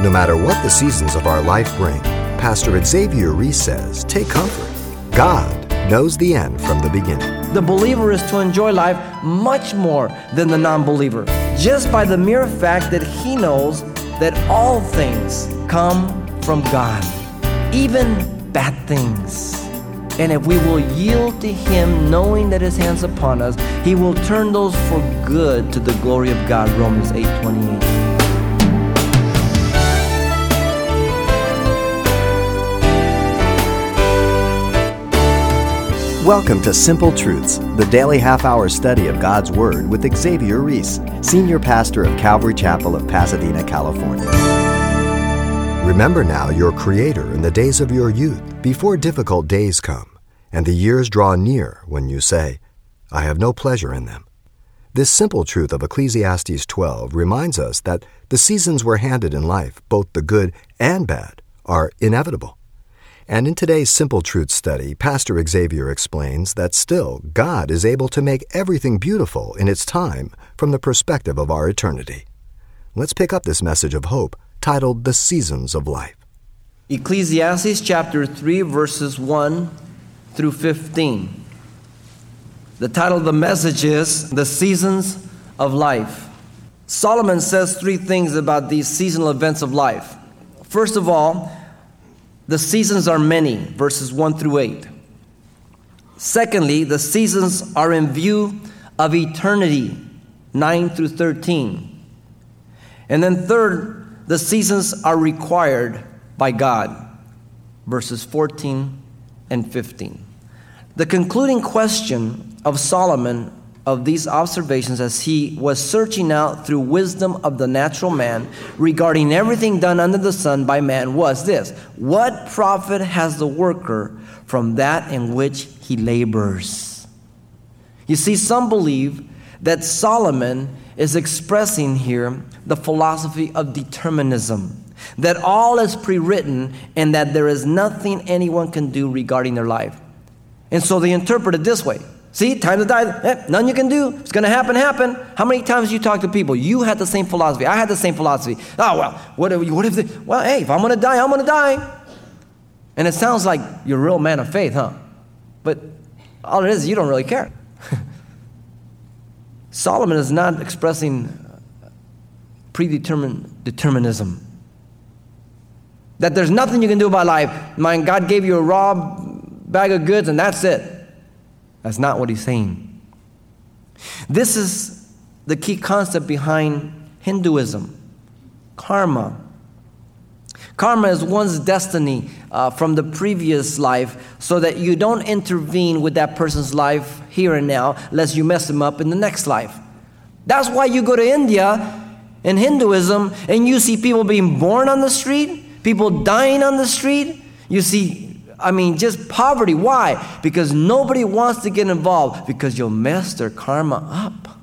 No matter what the seasons of our life bring, Pastor Xavier Reese says, take comfort. God knows the end from the beginning. The believer is to enjoy life much more than the non believer, just by the mere fact that he knows that all things come from God, even bad things. And if we will yield to Him, knowing that His hand's upon us, He will turn those for good to the glory of God. Romans 8 28. Welcome to Simple Truths, the daily half hour study of God's Word with Xavier Reese, Senior Pastor of Calvary Chapel of Pasadena, California. Remember now your Creator in the days of your youth, before difficult days come, and the years draw near when you say, I have no pleasure in them. This simple truth of Ecclesiastes 12 reminds us that the seasons we're handed in life, both the good and bad, are inevitable. And in today's Simple Truth study, Pastor Xavier explains that still God is able to make everything beautiful in its time from the perspective of our eternity. Let's pick up this message of hope titled The Seasons of Life. Ecclesiastes chapter 3, verses 1 through 15. The title of the message is The Seasons of Life. Solomon says three things about these seasonal events of life. First of all, the seasons are many, verses 1 through 8. Secondly, the seasons are in view of eternity, 9 through 13. And then third, the seasons are required by God, verses 14 and 15. The concluding question of Solomon of these observations as he was searching out through wisdom of the natural man regarding everything done under the sun by man was this What profit has the worker from that in which he labors? You see, some believe that Solomon is expressing here the philosophy of determinism. That all is pre written and that there is nothing anyone can do regarding their life. And so they interpret it this way See, time to die. Eh, none you can do. It's going to happen, happen. How many times you talk to people? You had the same philosophy. I had the same philosophy. Oh, well, what if, what if the, well, hey, if I'm going to die, I'm going to die. And it sounds like you're a real man of faith, huh? But all it is, you don't really care. Solomon is not expressing predetermined determinism. That there's nothing you can do about life. Man, God gave you a raw bag of goods and that's it. That's not what he's saying. This is the key concept behind Hinduism karma. Karma is one's destiny uh, from the previous life so that you don't intervene with that person's life here and now, lest you mess them up in the next life. That's why you go to India in Hinduism and you see people being born on the street, people dying on the street. You see I mean, just poverty. Why? Because nobody wants to get involved because you'll mess their karma up.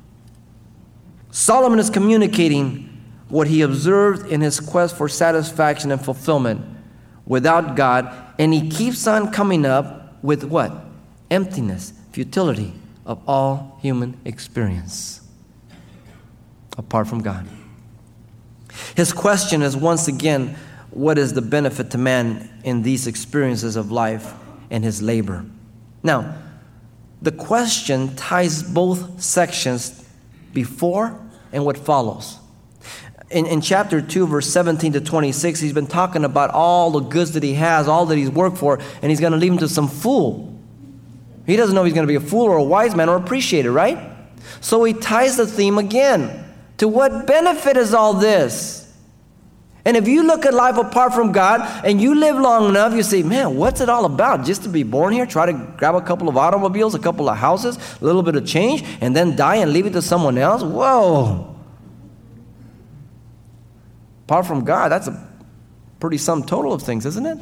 Solomon is communicating what he observed in his quest for satisfaction and fulfillment without God, and he keeps on coming up with what? Emptiness, futility of all human experience apart from God. His question is once again what is the benefit to man in these experiences of life and his labor. Now, the question ties both sections before and what follows. In, in chapter 2, verse 17 to 26, he's been talking about all the goods that he has, all that he's worked for, and he's going to leave him to some fool. He doesn't know he's going to be a fool or a wise man or appreciator, right? So he ties the theme again. To what benefit is all this? And if you look at life apart from God and you live long enough, you say, man, what's it all about? Just to be born here, try to grab a couple of automobiles, a couple of houses, a little bit of change, and then die and leave it to someone else? Whoa. Apart from God, that's a pretty sum total of things, isn't it?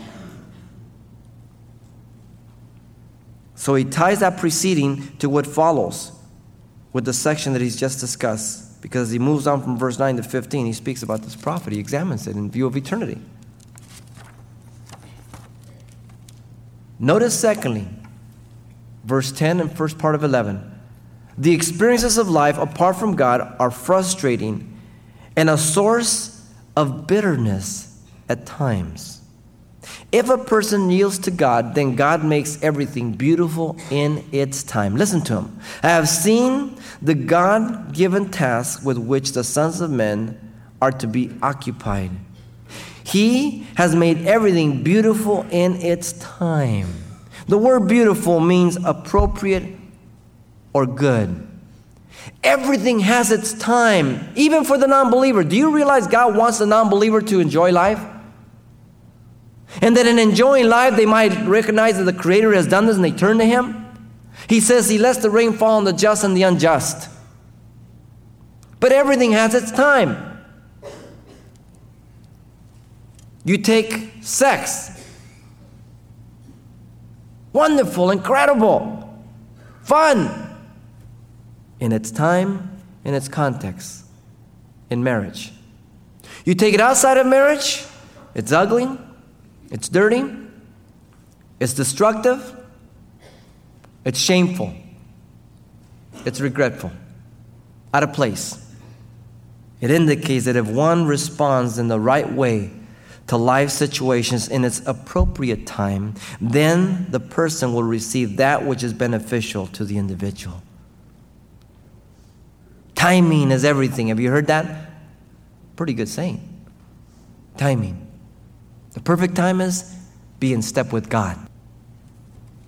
So he ties that preceding to what follows with the section that he's just discussed because he moves on from verse 9 to 15. He speaks about this profit, he examines it in view of eternity. Notice, secondly, verse 10 and first part of 11. The experiences of life apart from God are frustrating and a source of bitterness at times. If a person yields to God, then God makes everything beautiful in its time. Listen to him. I have seen the God given task with which the sons of men are to be occupied. He has made everything beautiful in its time. The word beautiful means appropriate or good. Everything has its time, even for the non believer. Do you realize God wants the non believer to enjoy life? And that in enjoying life, they might recognize that the Creator has done this and they turn to Him. He says He lets the rain fall on the just and the unjust. But everything has its time. You take sex. Wonderful, incredible, fun. In its time, in its context, in marriage. You take it outside of marriage, it's ugly, it's dirty, it's destructive, it's shameful, it's regretful, out of place. It indicates that if one responds in the right way to life situations in its appropriate time, then the person will receive that which is beneficial to the individual. Timing is everything. Have you heard that? Pretty good saying. Timing. The perfect time is be in step with God.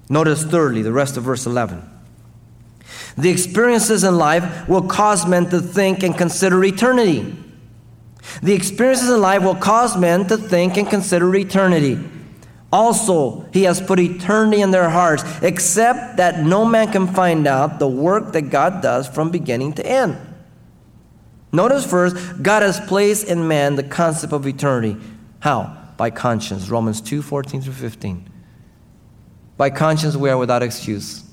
Notice thirdly, the rest of verse 11. The experiences in life will cause men to think and consider eternity. The experiences in life will cause men to think and consider eternity. Also, he has put eternity in their hearts, except that no man can find out the work that God does from beginning to end. Notice first, God has placed in man the concept of eternity. How? By conscience. Romans 2 14 through 15. By conscience, we are without excuse.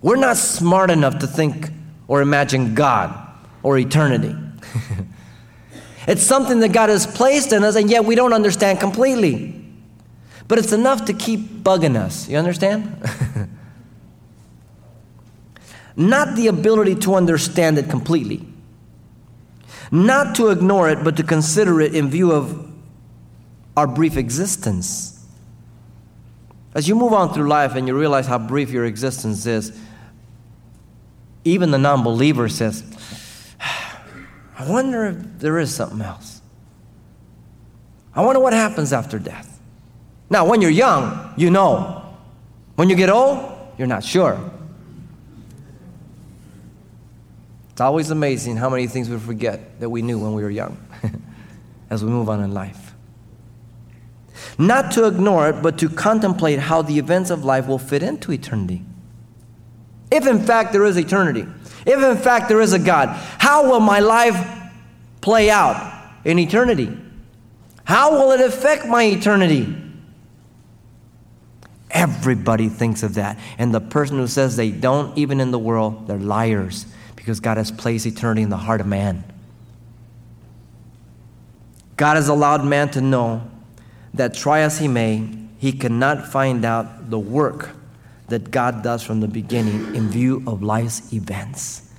We're not smart enough to think or imagine God or eternity. it's something that God has placed in us, and yet we don't understand completely. But it's enough to keep bugging us. You understand? not the ability to understand it completely, not to ignore it, but to consider it in view of our brief existence. As you move on through life and you realize how brief your existence is, even the non believer says, I wonder if there is something else. I wonder what happens after death. Now, when you're young, you know. When you get old, you're not sure. It's always amazing how many things we forget that we knew when we were young as we move on in life. Not to ignore it, but to contemplate how the events of life will fit into eternity. If in fact there is eternity, if in fact there is a God, how will my life play out in eternity? How will it affect my eternity? Everybody thinks of that. And the person who says they don't, even in the world, they're liars because God has placed eternity in the heart of man. God has allowed man to know that try as he may, he cannot find out the work that God does from the beginning in view of life's events.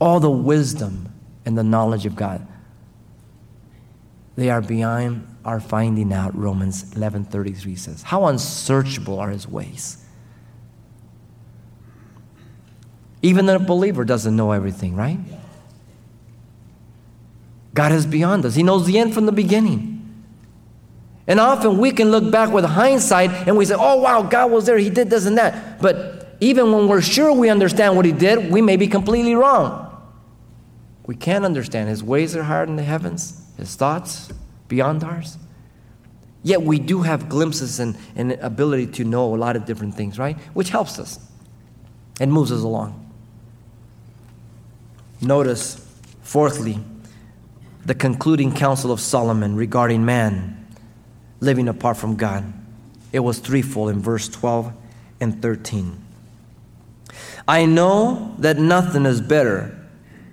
All the wisdom and the knowledge of God, they are beyond our finding out, Romans 11:33 says. How unsearchable are his ways. Even a believer doesn't know everything, right? God is beyond us. He knows the end from the beginning. And often we can look back with hindsight and we say, oh, wow, God was there, He did this and that. But even when we're sure we understand what He did, we may be completely wrong. We can't understand. His ways are higher than the heavens, His thoughts beyond ours. Yet we do have glimpses and, and ability to know a lot of different things, right? Which helps us and moves us along. Notice, fourthly, the concluding counsel of Solomon regarding man living apart from God. It was threefold in verse 12 and 13. I know that nothing is better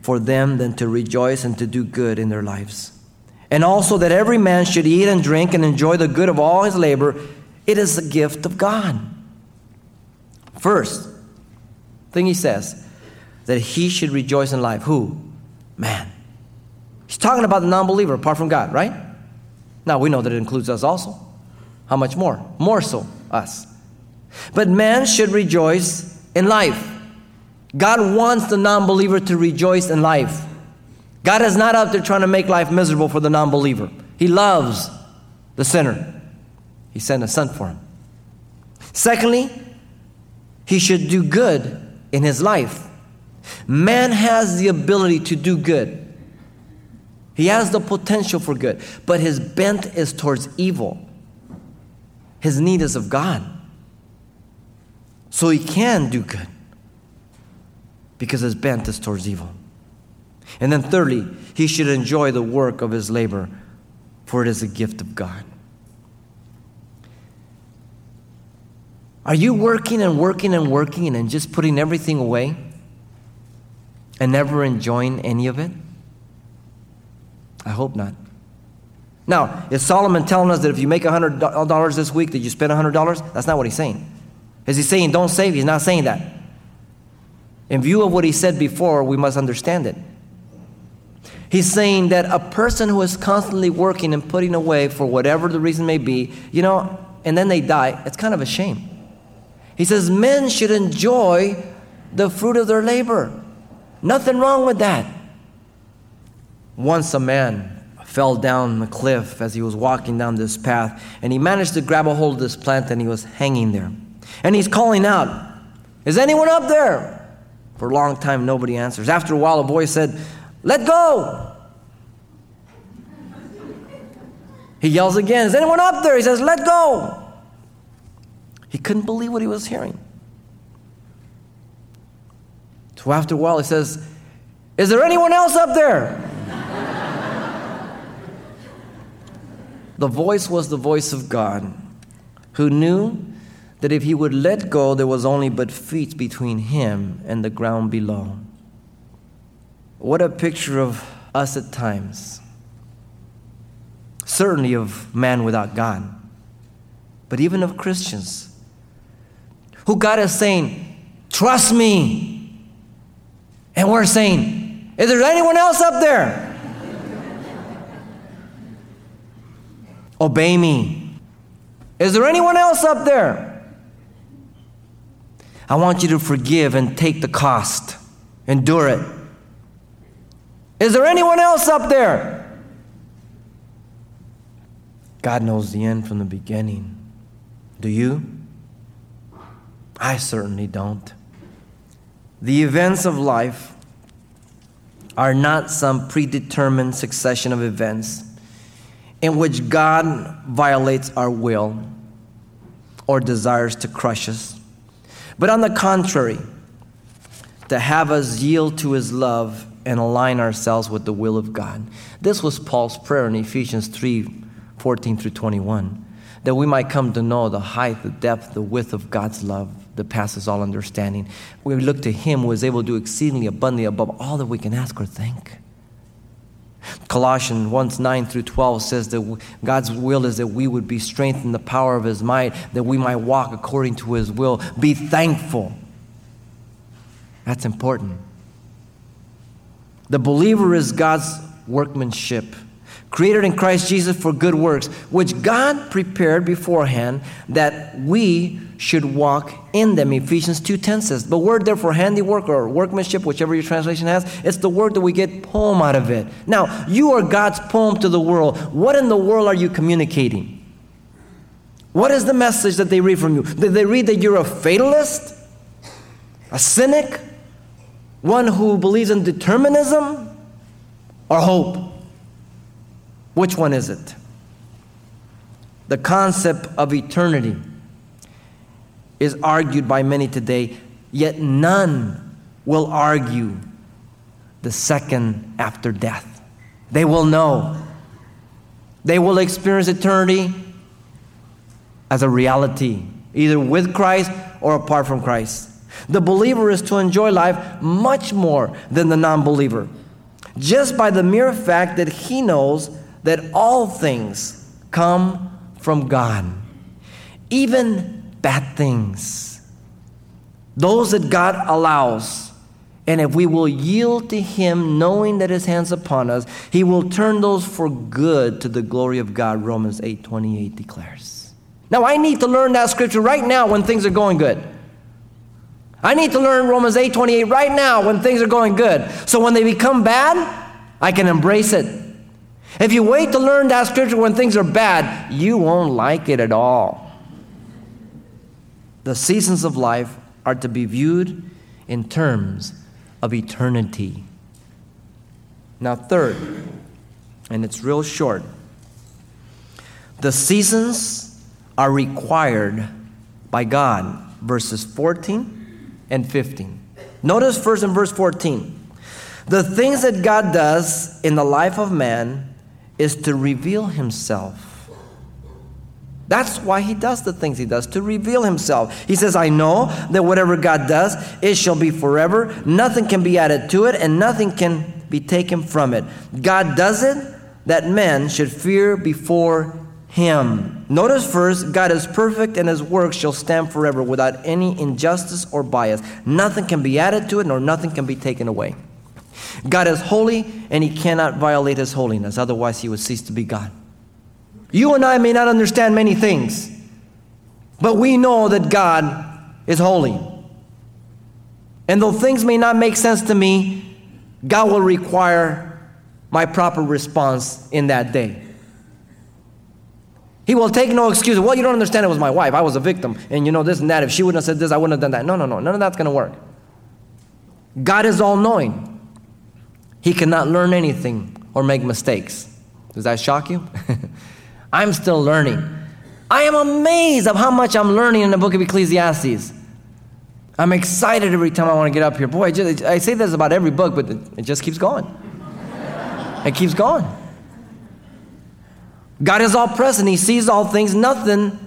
for them than to rejoice and to do good in their lives. And also that every man should eat and drink and enjoy the good of all his labor. It is a gift of God. First thing he says, that he should rejoice in life. Who? Man. He's talking about the non believer apart from God, right? Now we know that it includes us also. How much more? More so, us. But man should rejoice in life. God wants the non believer to rejoice in life. God is not out there trying to make life miserable for the non believer. He loves the sinner. He sent a son for him. Secondly, he should do good in his life. Man has the ability to do good. He has the potential for good, but his bent is towards evil. His need is of God. So he can do good because his bent is towards evil. And then, thirdly, he should enjoy the work of his labor, for it is a gift of God. Are you working and working and working and just putting everything away and never enjoying any of it? I hope not. Now, is Solomon telling us that if you make $100 uh, this week, that you spend $100? That's not what he's saying. Is he saying don't save? He's not saying that. In view of what he said before, we must understand it. He's saying that a person who is constantly working and putting away for whatever the reason may be, you know, and then they die, it's kind of a shame. He says men should enjoy the fruit of their labor. Nothing wrong with that. Once a man fell down the cliff as he was walking down this path, and he managed to grab a hold of this plant and he was hanging there. And he's calling out, Is anyone up there? For a long time, nobody answers. After a while, a voice said, Let go! He yells again, Is anyone up there? He says, Let go! He couldn't believe what he was hearing. So after a while, he says, Is there anyone else up there? The voice was the voice of God, who knew that if he would let go, there was only but feet between him and the ground below. What a picture of us at times. Certainly of man without God, but even of Christians who God is saying, Trust me. And we're saying, Is there anyone else up there? Obey me. Is there anyone else up there? I want you to forgive and take the cost, endure it. Is there anyone else up there? God knows the end from the beginning. Do you? I certainly don't. The events of life are not some predetermined succession of events in which God violates our will or desires to crush us. But on the contrary, to have us yield to his love and align ourselves with the will of God. This was Paul's prayer in Ephesians 3 14 through 21, that we might come to know the height, the depth, the width of God's love that passes all understanding. We look to him who is able to do exceedingly abundantly above all that we can ask or think. Colossians 1 9 through 12 says that God's will is that we would be strengthened in the power of His might, that we might walk according to His will. Be thankful. That's important. The believer is God's workmanship created in Christ Jesus for good works, which God prepared beforehand that we should walk in them. Ephesians 2.10 says, the word there for handiwork or workmanship, whichever your translation has, it's the word that we get poem out of it. Now, you are God's poem to the world. What in the world are you communicating? What is the message that they read from you? Did they read that you're a fatalist? A cynic? One who believes in determinism? Or hope? Which one is it? The concept of eternity is argued by many today, yet none will argue the second after death. They will know. They will experience eternity as a reality, either with Christ or apart from Christ. The believer is to enjoy life much more than the non believer, just by the mere fact that he knows that all things come from God, even bad things. Those that God allows And if we will yield to Him, knowing that His hand's upon us, He will turn those for good to the glory of God, Romans 8 28 declares. Now, I need to learn that scripture right now when things are going good. I need to learn Romans 8 28 right now when things are going good. So when they become bad, I can embrace it. If you wait to learn that scripture when things are bad, you won't like it at all. The seasons of life are to be viewed in terms of eternity. Now, third, and it's real short, the seasons are required by God, verses 14 and 15. Notice first in verse 14 the things that God does in the life of man is to reveal himself. That's why he does the things he does, to reveal himself. He says, I know that whatever God does, it shall be forever. Nothing can be added to it, and nothing can be taken from it. God does it that men should fear before him. Notice first, God is perfect, and his work shall stand forever without any injustice or bias. Nothing can be added to it, nor nothing can be taken away. God is holy, and he cannot violate his holiness, otherwise, he would cease to be God. You and I may not understand many things, but we know that God is holy. And though things may not make sense to me, God will require my proper response in that day. He will take no excuse. Well, you don't understand, it was my wife. I was a victim. And you know this and that. If she wouldn't have said this, I wouldn't have done that. No, no, no. None of that's going to work. God is all knowing. He cannot learn anything or make mistakes. Does that shock you? I'm still learning. I am amazed of how much I'm learning in the book of Ecclesiastes. I'm excited every time I want to get up here. Boy, I, just, I say this about every book, but it, just keeps going. it keeps going. God is all present. He sees all things. Nothing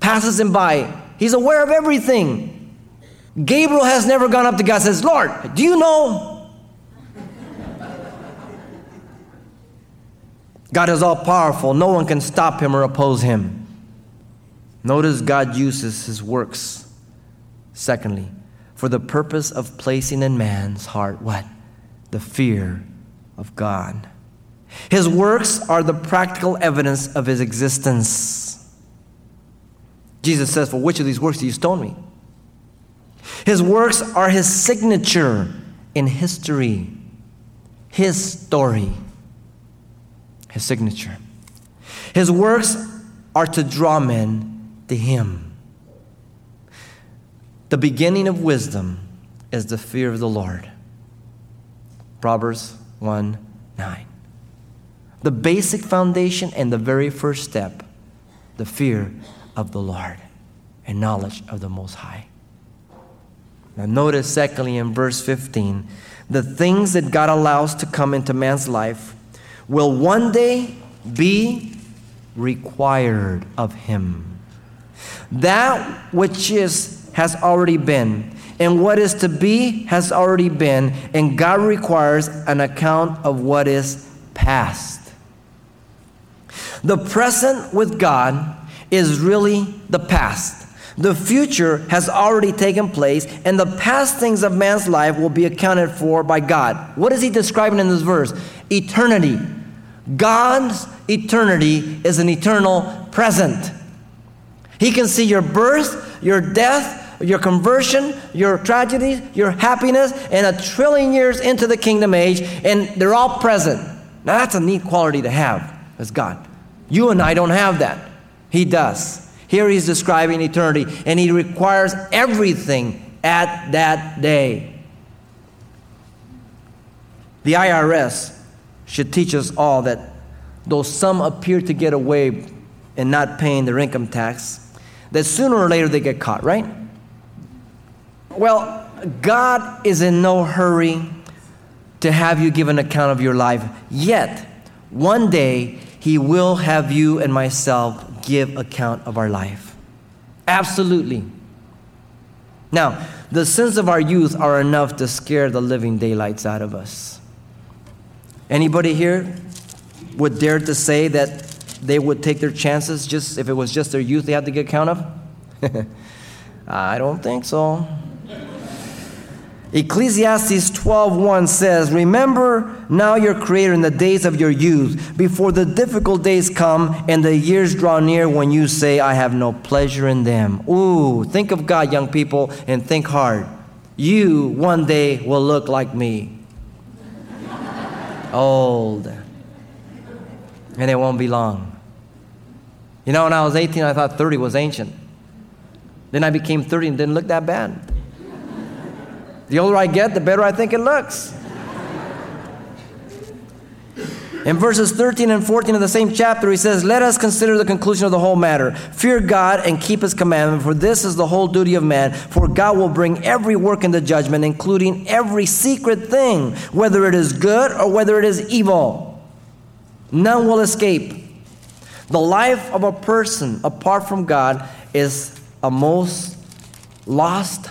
passes him by. He's aware of everything. Gabriel has never gone up to God and says, Lord, do you know God is all powerful. No one can stop him or oppose him. Notice God uses his works, secondly, for the purpose of placing in man's heart what? The fear of God. His works are the practical evidence of his existence. Jesus says, For which of these works do you stone me? His works are his signature in history, his story his signature. His works are to draw men to him. The beginning of wisdom is the fear of the Lord. Proverbs 1 9. The basic foundation and the very first step, the fear of the Lord and knowledge of the Most High. Now, notice, secondly, in verse 15, the things that God allows to come into man's life will one day be required of him. That which is has already been, and what is to be has already been, and God requires an account of what is past. The present with God is really the past. The future has already taken place, and the past things of man's life will be accounted for by God. What is he describing in this verse? Eternity God's eternity is an eternal present. He can see your birth, your death, your conversion, your tragedies, your happiness, and a trillion years into the kingdom age, and they're all present. Now, that's a neat quality to have as God. You and I don't have that. He does. Here he's describing eternity, and he requires everything at that day. The IRS should teach us all that though some appear to get away in not paying their income tax, that sooner or later they get caught, right? Well, God is in no hurry to have you give an account of your life, yet one day He will have you and myself give account of our life. Absolutely. Now, the sins of our youth are enough to scare the living daylights out of us. Anybody here would dare to say that they would take their chances just if it was just their youth they had to get count of? I don't think so. Ecclesiastes 12:1 says, "Remember now your creator in the days of your youth, before the difficult days come and the years draw near when you say I have no pleasure in them." Ooh, think of God, young people, and think hard. You one day will look like me. Old. And it won't be long. You know, when I was 18, I thought 30 was ancient. Then I became 30 and didn't look that bad. The older I get, the better I think it looks. In verses 13 and 14 of the same chapter, he says, Let us consider the conclusion of the whole matter. Fear God and keep his commandment, for this is the whole duty of man. For God will bring every work into judgment, including every secret thing, whether it is good or whether it is evil. None will escape. The life of a person apart from God is a most lost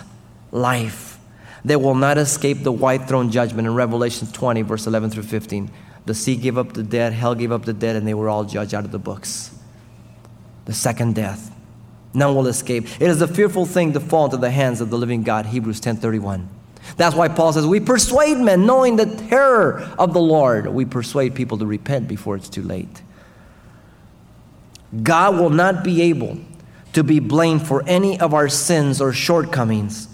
life. They will not escape the white throne judgment in Revelation 20, verse 11 through 15. The sea gave up the dead, hell gave up the dead, and they were all judged out of the books. The second death. None will escape. It is a fearful thing to fall into the hands of the living God, Hebrews 10:31. That's why Paul says, We persuade men, knowing the terror of the Lord. We persuade people to repent before it's too late. God will not be able to be blamed for any of our sins or shortcomings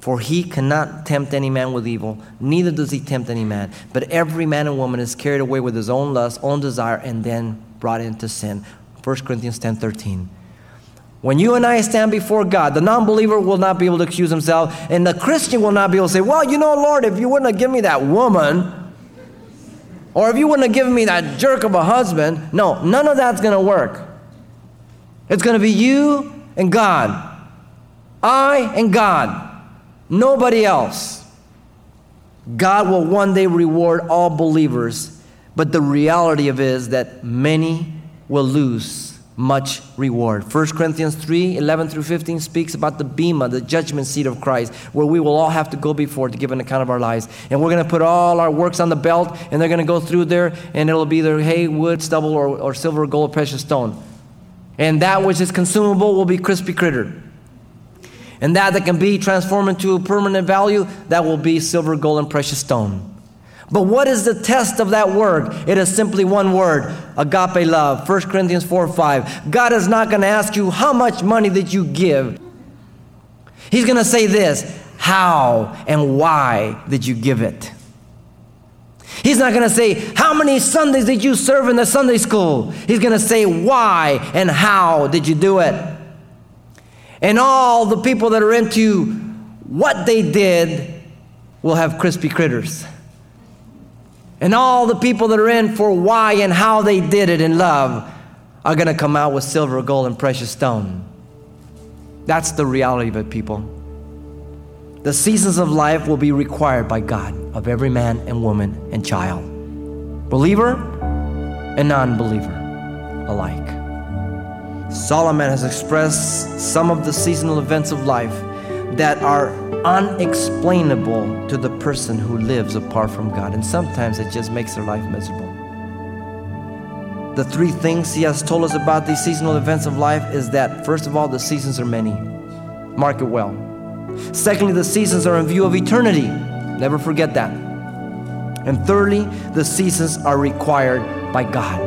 for he cannot tempt any man with evil, neither does he tempt any man. But every man and woman is carried away with his own lust, own desire, and then brought into sin. 1 Corinthians 10 13. When you and I stand before God, the non believer will not be able to accuse himself, and the Christian will not be able to say, Well, you know, Lord, if you wouldn't have given me that woman, or if you wouldn't have given me that jerk of a husband, no, none of that's going to work. It's going to be you and God. I and God. Nobody else. God will one day reward all believers, but the reality of it is that many will lose much reward. 1 Corinthians 3 11 through 15 speaks about the Bema, the judgment seat of Christ, where we will all have to go before to give an account of our lives. And we're going to put all our works on the belt, and they're going to go through there, and it'll be either hay, wood, stubble, or, or silver, gold, precious stone. And that which is consumable will be crispy critter. And that that can be transformed into a permanent value, that will be silver, gold, and precious stone. But what is the test of that word? It is simply one word agape love. 1 Corinthians 4 5. God is not going to ask you, How much money did you give? He's going to say this How and why did you give it? He's not going to say, How many Sundays did you serve in the Sunday school? He's going to say, Why and how did you do it? And all the people that are into what they did will have crispy critters. And all the people that are in for why and how they did it in love are going to come out with silver, gold, and precious stone. That's the reality of it, people. The seasons of life will be required by God of every man and woman and child, believer and non believer alike. Solomon has expressed some of the seasonal events of life that are unexplainable to the person who lives apart from God. And sometimes it just makes their life miserable. The three things he has told us about these seasonal events of life is that, first of all, the seasons are many. Mark it well. Secondly, the seasons are in view of eternity. Never forget that. And thirdly, the seasons are required by God.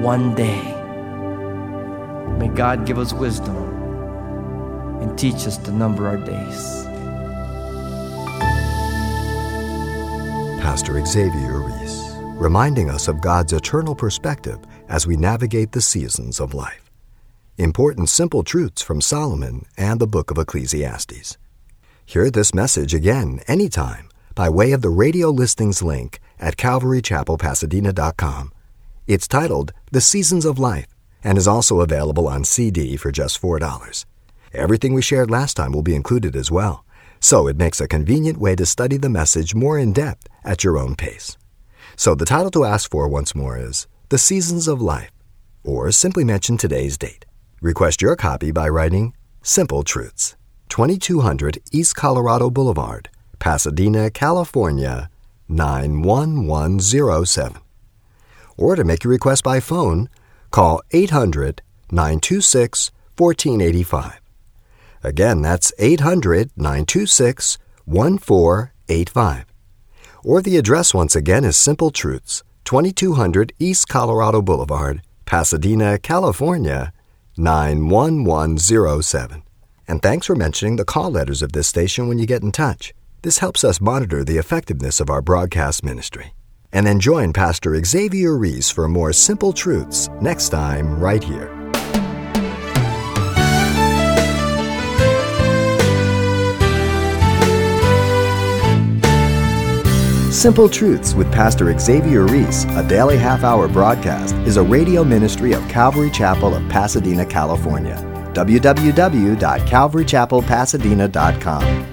One day. May God give us wisdom and teach us to number our days. Pastor Xavier Reese, reminding us of God's eternal perspective as we navigate the seasons of life. Important simple truths from Solomon and the book of Ecclesiastes. Hear this message again anytime by way of the radio listings link at calvarychapelpasadena.com. It's titled The Seasons of Life and is also available on CD for just $4. Everything we shared last time will be included as well, so it makes a convenient way to study the message more in depth at your own pace. So the title to ask for once more is The Seasons of Life, or simply mention today's date. Request your copy by writing Simple Truths, 2200 East Colorado Boulevard, Pasadena, California, 91107. Or to make your request by phone, Call 800 926 1485. Again, that's 800 926 1485. Or the address once again is Simple Truths, 2200 East Colorado Boulevard, Pasadena, California, 91107. And thanks for mentioning the call letters of this station when you get in touch. This helps us monitor the effectiveness of our broadcast ministry. And then join Pastor Xavier Reese for more simple truths next time, right here. Simple Truths with Pastor Xavier Reese, a daily half hour broadcast, is a radio ministry of Calvary Chapel of Pasadena, California. www.calvarychapelpasadena.com.